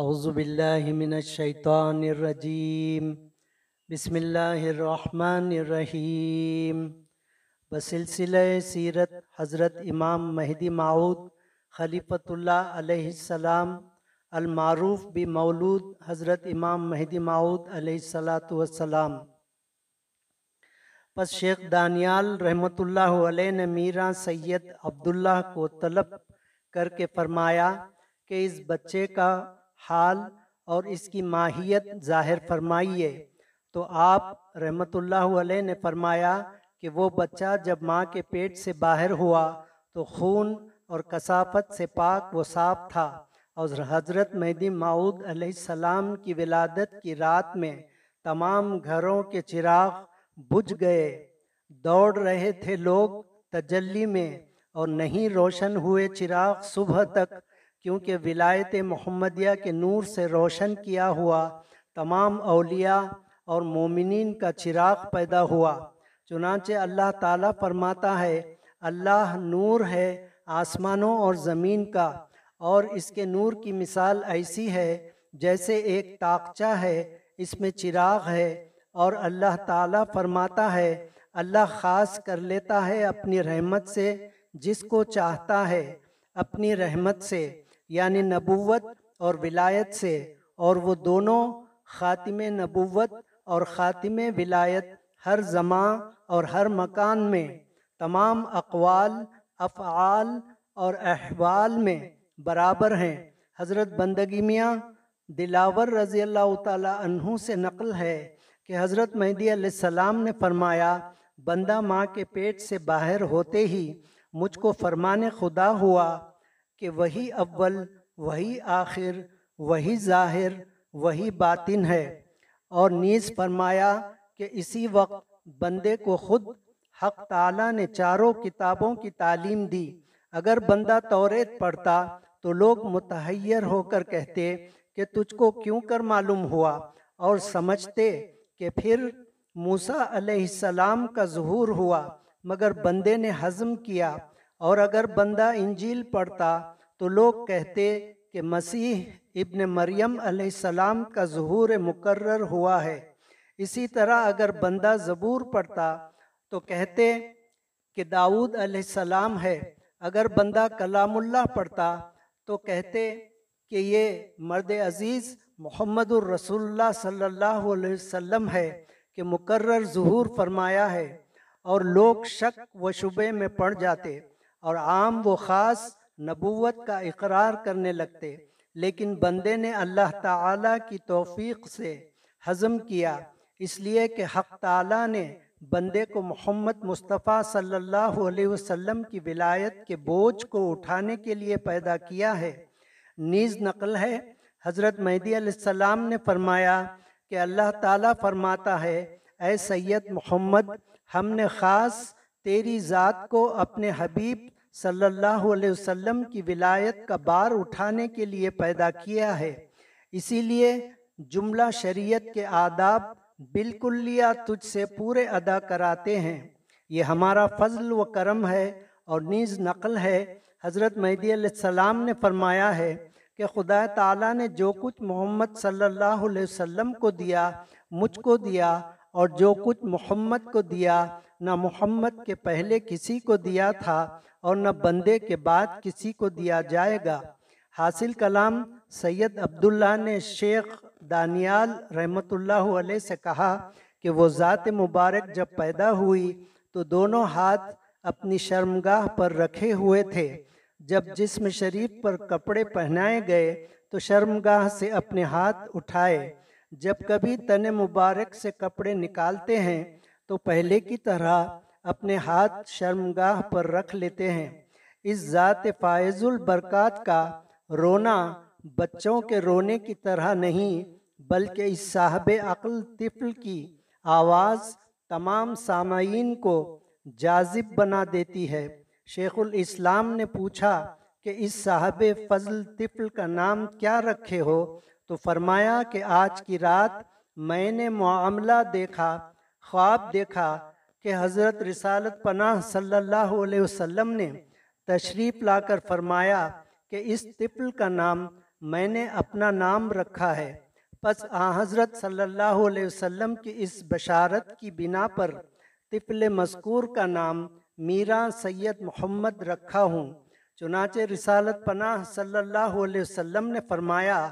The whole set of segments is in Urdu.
اعوذ باللہ من الشیطان الرجیم۔ بسم اللہ الرحمن الرحیم۔ بسلسلہ سیرت حضرت امام مہدی معود خلیفۃ اللہ علیہ السلام المعروف بمولود حضرت امام مہدی معود علیہ السلاۃ والسلام۔ پس شیخ دانیال رحمۃ اللہ علیہ نے میرا سید عبداللہ کو طلب کر کے فرمایا کہ اس بچے کا حال اور اس کی ماہیت ظاہر فرمائیے۔ تو آپ رحمۃ اللہ علیہ نے فرمایا کہ وہ بچہ جب ماں کے پیٹ سے باہر ہوا تو خون اور کثافت سے پاک و صاف تھا۔ اور حضرت مہدی معود علیہ السلام کی ولادت کی رات میں تمام گھروں کے چراغ بجھ گئے۔ دوڑ رہے تھے لوگ تجلی میں اور نہیں روشن ہوئے چراغ صبح تک کیونکہ ولایت محمدیہ کے نور سے روشن کیا ہوا تمام اولیاء اور مومنین کا چراغ پیدا ہوا۔ چنانچہ اللہ تعالیٰ فرماتا ہے، اللہ نور ہے آسمانوں اور زمین کا، اور اس کے نور کی مثال ایسی ہے جیسے ایک تاقچہ ہے، اس میں چراغ ہے۔ اور اللہ تعالیٰ فرماتا ہے، اللہ خاص کر لیتا ہے اپنی رحمت سے، جس کو چاہتا ہے، اپنی رحمت سے۔ یعنی نبوت اور ولایت سے، اور وہ دونوں خاتم نبوت اور خاتم ولایت ہر زمان اور ہر مکان میں، تمام اقوال، افعال اور احوال میں برابر ہیں۔ حضرت بندگی میاں دلاور رضی اللہ تعالی عنہ سے نقل ہے کہ حضرت مہدی علیہ السلام نے فرمایا، بندہ ماں کے پیٹ سے باہر ہوتے ہی مجھ کو فرمان خدا ہوا کہ وہی اول وہی آخر وہی ظاہر وہی باطن ہے۔ اور نیز فرمایا کہ اسی وقت بندے کو خود حق تعالیٰ نے چاروں کتابوں کی تعلیم دی۔ اگر بندہ توریت پڑھتا تو لوگ متحیر ہو کر کہتے کہ تجھ کو کیوں کر معلوم ہوا؟ اور سمجھتے کہ پھر موسیٰ علیہ السلام کا ظہور ہوا مگر بندے نے حضم کیا۔ اور اگر بندہ انجیل پڑھتا تو لوگ کہتے کہ مسیح ابن مریم علیہ السلام کا ظہور مقرر ہوا ہے۔ اسی طرح اگر بندہ زبور پڑھتا تو کہتے کہ داؤد علیہ السلام ہے۔ اگر بندہ کلام اللہ پڑھتا تو کہتے کہ یہ مرد عزیز محمد الرسول اللہ صلی اللہ علیہ وسلم ہے کہ مقرر ظہور فرمایا ہے اور لوگ شک و شبے میں پڑ جاتے اور عام و خاص نبوت کا اقرار کرنے لگتے، لیکن بندے نے اللہ تعالیٰ کی توفیق سے حضم کیا۔ اس لیے کہ حق تعالیٰ نے بندے کو محمد مصطفیٰ صلی اللہ علیہ وسلم کی ولایت کے بوجھ کو اٹھانے کے لیے پیدا کیا ہے۔ نیز نقل ہے، حضرت مہدی علیہ السلام نے فرمایا کہ اللہ تعالیٰ فرماتا ہے، اے سید محمد، ہم نے خاص تیری ذات کو اپنے حبیب صلی اللہ علیہ وسلم کی ولایت کا بار اٹھانے کے لیے پیدا کیا ہے۔ اسی لیے جملہ شریعت کے آداب بالکل لیا تجھ سے پورے ادا کراتے ہیں۔ یہ ہمارا فضل و کرم ہے اور نیز نقل ہے۔ حضرت مہدی علیہ السلام نے فرمایا ہے کہ خدا تعالیٰ نے جو کچھ محمد صلی اللہ علیہ وسلم کو دیا، مجھ کو دیا اور جو کچھ محمد کو دیا نہ محمد کے پہلے کسی کو دیا تھا اور نہ بندے کے بعد کسی کو دیا جائے گا۔ حاصل کلام سید عبداللہ نے شیخ دانیال رحمت اللہ علیہ سے کہا کہ وہ ذات مبارک جب پیدا ہوئی تو دونوں ہاتھ اپنی شرمگاہ پر رکھے ہوئے تھے۔ جب جسم شریف پر کپڑے پہنائے گئے تو شرمگاہ سے اپنے ہاتھ اٹھائے۔ جب کبھی تن مبارک سے کپڑے نکالتے ہیں تو پہلے کی طرح اپنے ہاتھ شرمگاہ پر رکھ لیتے ہیں۔ اس ذات فائز البرکات کا رونا بچوں کے رونے کی طرح نہیں، بلکہ اس صاحب عقل طفل کی آواز تمام سامعین کو جازب بنا دیتی ہے۔ شیخ الاسلام نے پوچھا کہ اس صاحب فضل طفل کا نام کیا رکھے ہو؟ تو فرمایا کہ آج کی رات میں نے معاملہ دیکھا خواب دیکھا کہ حضرت رسالت پناہ صلی اللہ علیہ وسلم نے تشریف لا کر فرمایا کہ اس طفل کا نام میں نے اپنا نام رکھا ہے۔ پس آ حضرت صلی اللہ علیہ وسلم کی اس بشارت کی بنا پر طفل مذکور کا نام میرا سید محمد رکھا ہوں۔ چنانچہ رسالت پناہ صلی اللہ علیہ وسلم نے فرمایا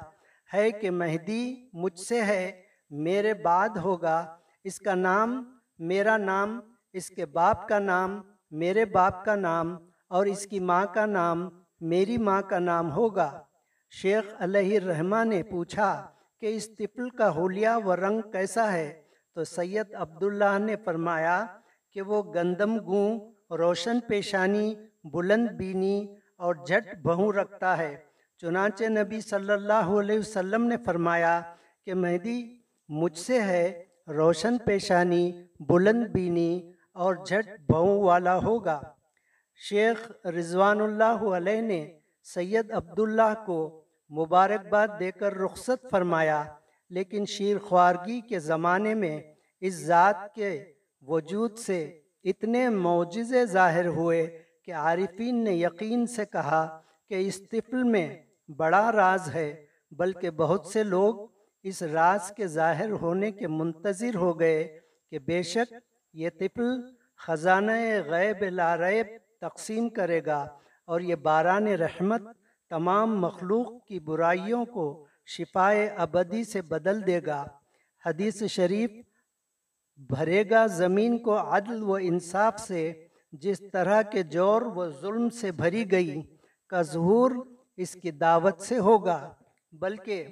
ہے کہ مہدی مجھ سے ہے، میرے بعد ہوگا اس کا نام میرا نام، اس کے باپ کا نام میرے باپ کا نام اور اس کی ماں کا نام میری ماں کا نام ہوگا۔ شیخ علیہ الرحمہ نے پوچھا کہ اس طفل کا حلیہ و رنگ کیسا ہے؟ تو سید عبداللہ نے فرمایا کہ وہ گندم گوں، روشن پیشانی، بلند بینی اور جھٹ بہوں رکھتا ہے۔ چنانچہ نبی صلی اللہ علیہ وسلم نے فرمایا کہ مہدی مجھ سے ہے روشن پیشانی، بلند بینی اور جھٹ بہوں والا ہوگا۔ شیخ رضوان اللہ علیہ نے سید عبداللہ کو مبارکباد دے کر رخصت فرمایا، لیکن شیر خوارگی کے زمانے میں اس ذات کے وجود سے اتنے معجزے ظاہر ہوئے کہ عارفین نے یقین سے کہا کہ اس طفل میں بڑا راز ہے، بلکہ بہت سے لوگ اس راز کے ظاہر ہونے کے منتظر ہو گئے کہ بے شک یہ طفل خزانہ غیب لا ریب تقسیم کرے گا اور یہ باران رحمت تمام مخلوق کی برائیوں کو شفائے ابدی سے بدل دے گا۔ حدیث شریف، بھرے گا زمین کو عدل و انصاف سے، جس طرح کے جور و ظلم سے بھری گئی، کا ظہور اس کی دعوت سے ہوگا، بلکہ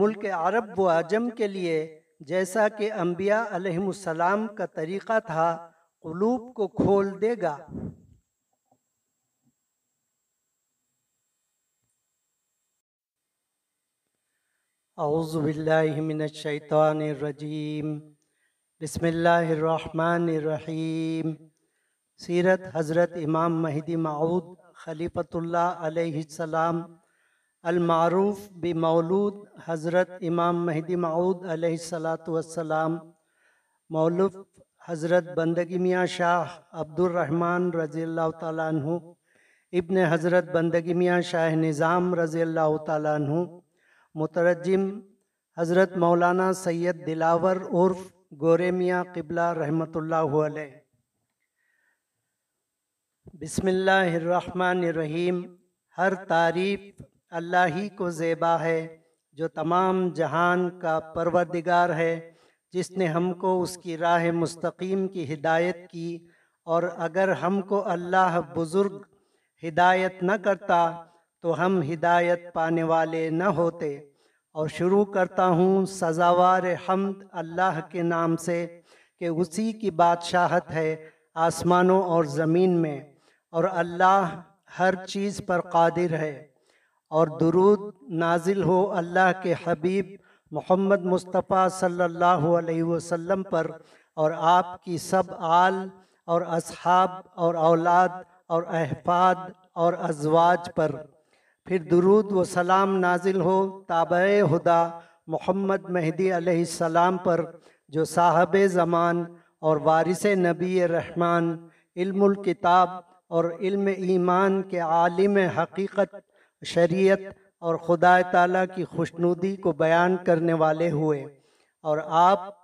ملک عرب و عجم کے لیے جیسا کہ انبیاء علیہ السلام کا طریقہ تھا، قلوب کو کھول دے گا۔ اعوذ باللہ من الشیطان الرجیم۔ بسم اللہ الرحمن الرحیم۔ سیرت حضرت امام مہدی معود خلیفۃ اللہ علیہ السلام المعروف بمولود حضرت امام مہدی معود علیہ السلام والسلام مولف حضرت بندگی میاں شاہ عبد الرحمن رضی اللہ تعالیٰ عنہ، ابن حضرت بندگی میاں شاہ نظام رضی اللہ تعالیٰ عنہ، مترجم حضرت مولانا سید دلاور عرف گورے میاں قبلہ رحمۃ اللہ علیہ۔ بسم اللہ الرحمن الرحیم، ہر تعریف اللہ ہی کو زیبا ہے، جو تمام جہان کا پروردگار ہے، جس نے ہم کو اس کی راہ مستقیم کی ہدایت کی۔ اور اگر ہم کو اللہ بزرگ ہدایت نہ کرتا، تو ہم ہدایت پانے والے نہ ہوتے۔ اور شروع کرتا ہوں سزاوار حمد اللہ کے نام سے کہ اسی کی بادشاہت ہے آسمانوں اور زمین میں۔ اور اللہ ہر چیز پر قادر ہے۔ اور درود نازل ہو اللہ کے حبیب محمد مصطفیٰ صلی اللہ علیہ وسلم پر اور آپ کی سب آل اور اصحاب اور اولاد اور احفاد اور ازواج پر۔ پھر درود و سلام نازل ہو تابع ہدا محمد مہدی علیہ السلام پر، جو صاحب زمان اور وارث نبی رحمان، علم الکتاب اور علم ایمان کے عالم حقیقت شریعت اور خدا تعالیٰ کی خوشنودی کو بیان کرنے والے ہوئے۔ اور آپ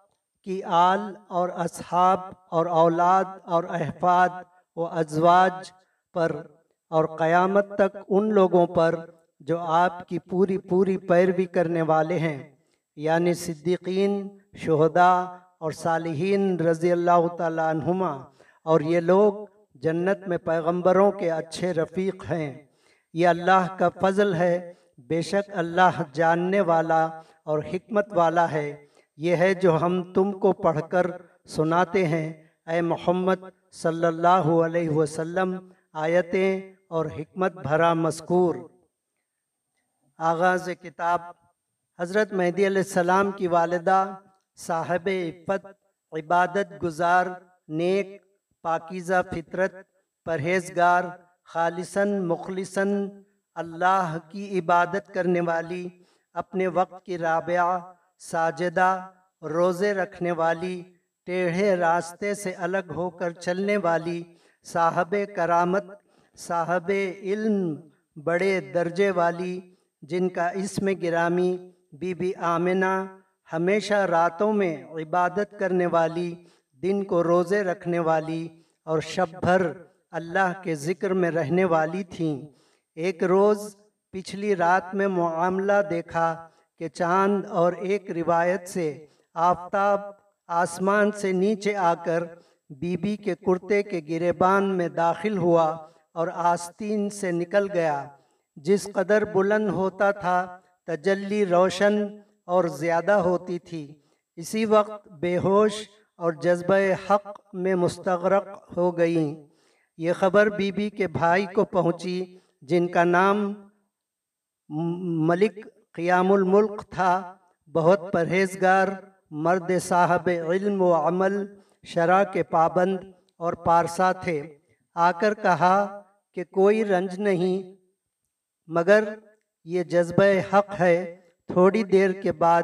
کی آل اور اصحاب اور اولاد اور احفاد و ازواج پر اور قیامت تک ان لوگوں پر جو آپ کی پوری پوری پیروی کرنے والے ہیں۔ یعنی صدیقین، شہداء اور صالحین رضی اللہ تعالیٰ عنہما۔ اور یہ لوگ جنت میں پیغمبروں کے اچھے رفیق ہیں۔ یہ اللہ کا فضل ہے۔ بے شک اللہ جاننے والا اور حکمت والا ہے۔ یہ ہے جو ہم تم کو پڑھ کر سناتے ہیں۔ اے محمد صلی اللہ علیہ وسلم، آیتیں اور حکمت بھرا مذکور۔ آغاز کتاب حضرت مہدی علیہ السلام کی والدہ صاحب عفت عبادت گزار نیک پاکیزہ فطرت پرہیزگار خالصاً، مخلصاً اللہ کی عبادت کرنے والی، اپنے وقت کی رابعہ، ساجدہ، روزے رکھنے والی، ٹیڑھے راستے سے الگ ہو کر چلنے والی، صاحب کرامت، صاحب علم، بڑے درجے والی، جن کا اسم گرامی، بی بی آمنہ ہمیشہ راتوں میں عبادت کرنے والی، دن کو روزے رکھنے والی اور شب بھر اللہ کے ذکر میں رہنے والی تھیں۔ ایک روز پچھلی رات میں معاملہ دیکھا کہ چاند اور ایک روایت سے آفتاب آسمان سے نیچے آ کر بی بی کے کرتے کے گریبان میں داخل ہوا اور آستین سے نکل گیا۔ جس قدر بلند ہوتا تھا، تجلی روشن اور زیادہ ہوتی تھی۔ اسی وقت بے ہوش اور جذبہ حق میں مستغرق ہو گئیں۔ یہ خبر بی بی کے بھائی کو پہنچی، جن کا نام ملک قیام الملک تھا۔ بہت پرہیزگار مرد صاحب علم و عمل، شرع کے پابند اور پارسا تھے۔ آ کر کہا کہ کوئی رنج نہیں، مگر یہ جذبہ حق ہے۔ تھوڑی دیر کے بعد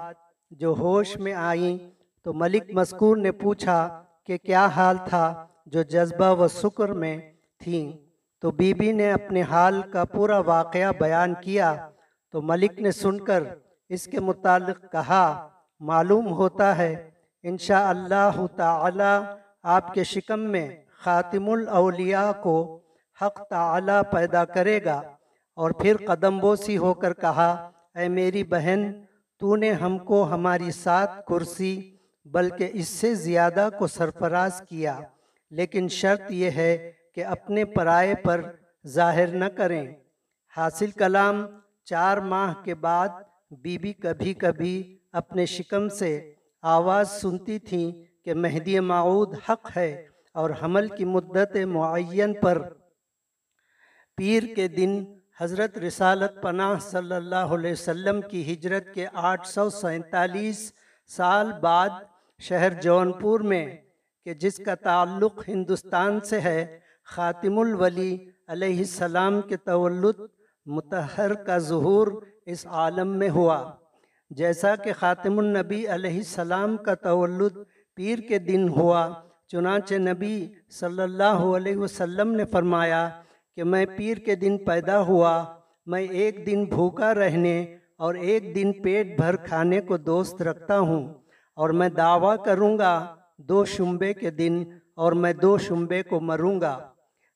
جو ہوش میں آئیں تو ملک مذکور نے پوچھا کہ کیا حال تھا؟ جو جذبہ و سکر میں تھیں۔ تو بی بی نے اپنے حال کا پورا واقعہ بیان کیا۔ تو ملک نے سن کر اس کے متعلق کہا، معلوم ہوتا ہے، انشاءاللہ تعالی آپ کے شکم میں خاتم الاولیاء کو حق تعالی پیدا کرے گا۔ اور پھر قدم بوسی ہو کر کہا، اے میری بہن، تو نے ہم کو ہماری سات کرسی، بلکہ اس سے زیادہ کو سرفراز کیا۔ لیکن شرط یہ ہے کہ اپنے پرائے پر ظاہر نہ کریں۔ حاصل کلام چار ماہ کے بعد بی بی کبھی کبھی اپنے شکم سے آواز سنتی تھیں کہ مہدی معود حق ہے اور حمل کی مدت معین پر۔ پیر کے دن حضرت رسالت پناہ صلی اللہ علیہ وسلم کی ہجرت کے آٹھ سو سینتالیس سال بعد شہر جونپور میں کہ جس کا تعلق ہندوستان سے ہے، خاتم الولی علیہ السلام کے تولد متحر کا ظہور اس عالم میں ہوا۔ جیسا کہ خاتم النبی علیہ السلام کا تولد پیر کے دن ہوا، چنانچہ نبی صلی اللہ علیہ وسلم نے فرمایا کہ میں پیر کے دن پیدا ہوا، میں ایک دن بھوکا رہنے اور ایک دن پیٹ بھر کھانے کو دوست رکھتا ہوں اور میں دعویٰ کروں گا دو شمبے کے دن اور میں دو شمبے کو مروں گا۔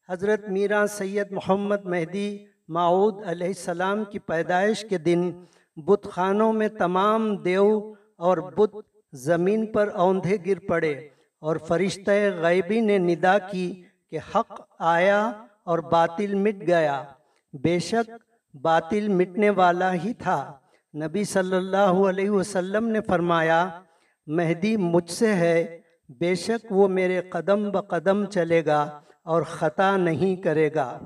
حضرت میرا سید محمد مہدی معود علیہ السلام کی پیدائش کے دن بت خانوں میں تمام دیو اور بت زمین پر اوندھے گر پڑے اور فرشتہ غیبی نے ندا کی کہ حق آیا اور باطل مٹ گیا۔ بے شک باطل مٹنے والا ہی تھا۔ نبی صلی اللہ علیہ وسلم نے فرمایا، مہدی مجھ سے ہے بے شک وہ میرے قدم بقدم چلے گا اور خطا نہیں کرے گا۔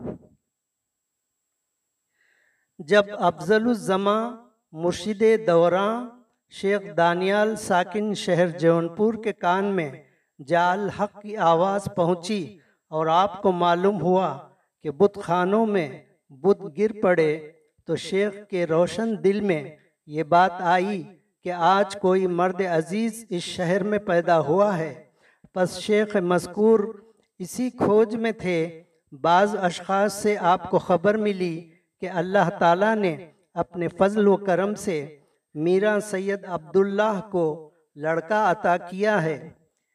جب افضل الزماں مرشد دوراں شیخ دانیال ساکن شہر جونپور کے کان میں جال حق کی آواز پہنچی اور آپ کو معلوم ہوا کہ بت خانوں میں بت گر پڑے تو شیخ کے روشن دل میں یہ بات آئی کہ آج کوئی مرد عزیز اس شہر میں پیدا ہوا ہے۔ پس شیخ مذکور اسی کھوج میں تھے۔ بعض اشخاص سے آپ کو خبر ملی کہ اللہ تعالیٰ نے اپنے فضل و کرم سے میرا سید عبداللہ کو لڑکا عطا کیا ہے۔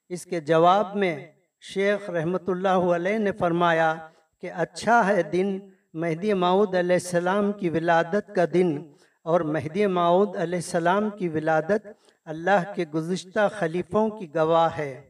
اس کے جواب میں شیخ رحمت اللہ علیہ نے فرمایا کہ اچھا ہے دن، مہدی معود علیہ السلام کی ولادت کا دن۔ اور مہدی معود علیہ السلام کی ولادت اللہ کے گزشتہ خلیفوں کی گواہ ہے۔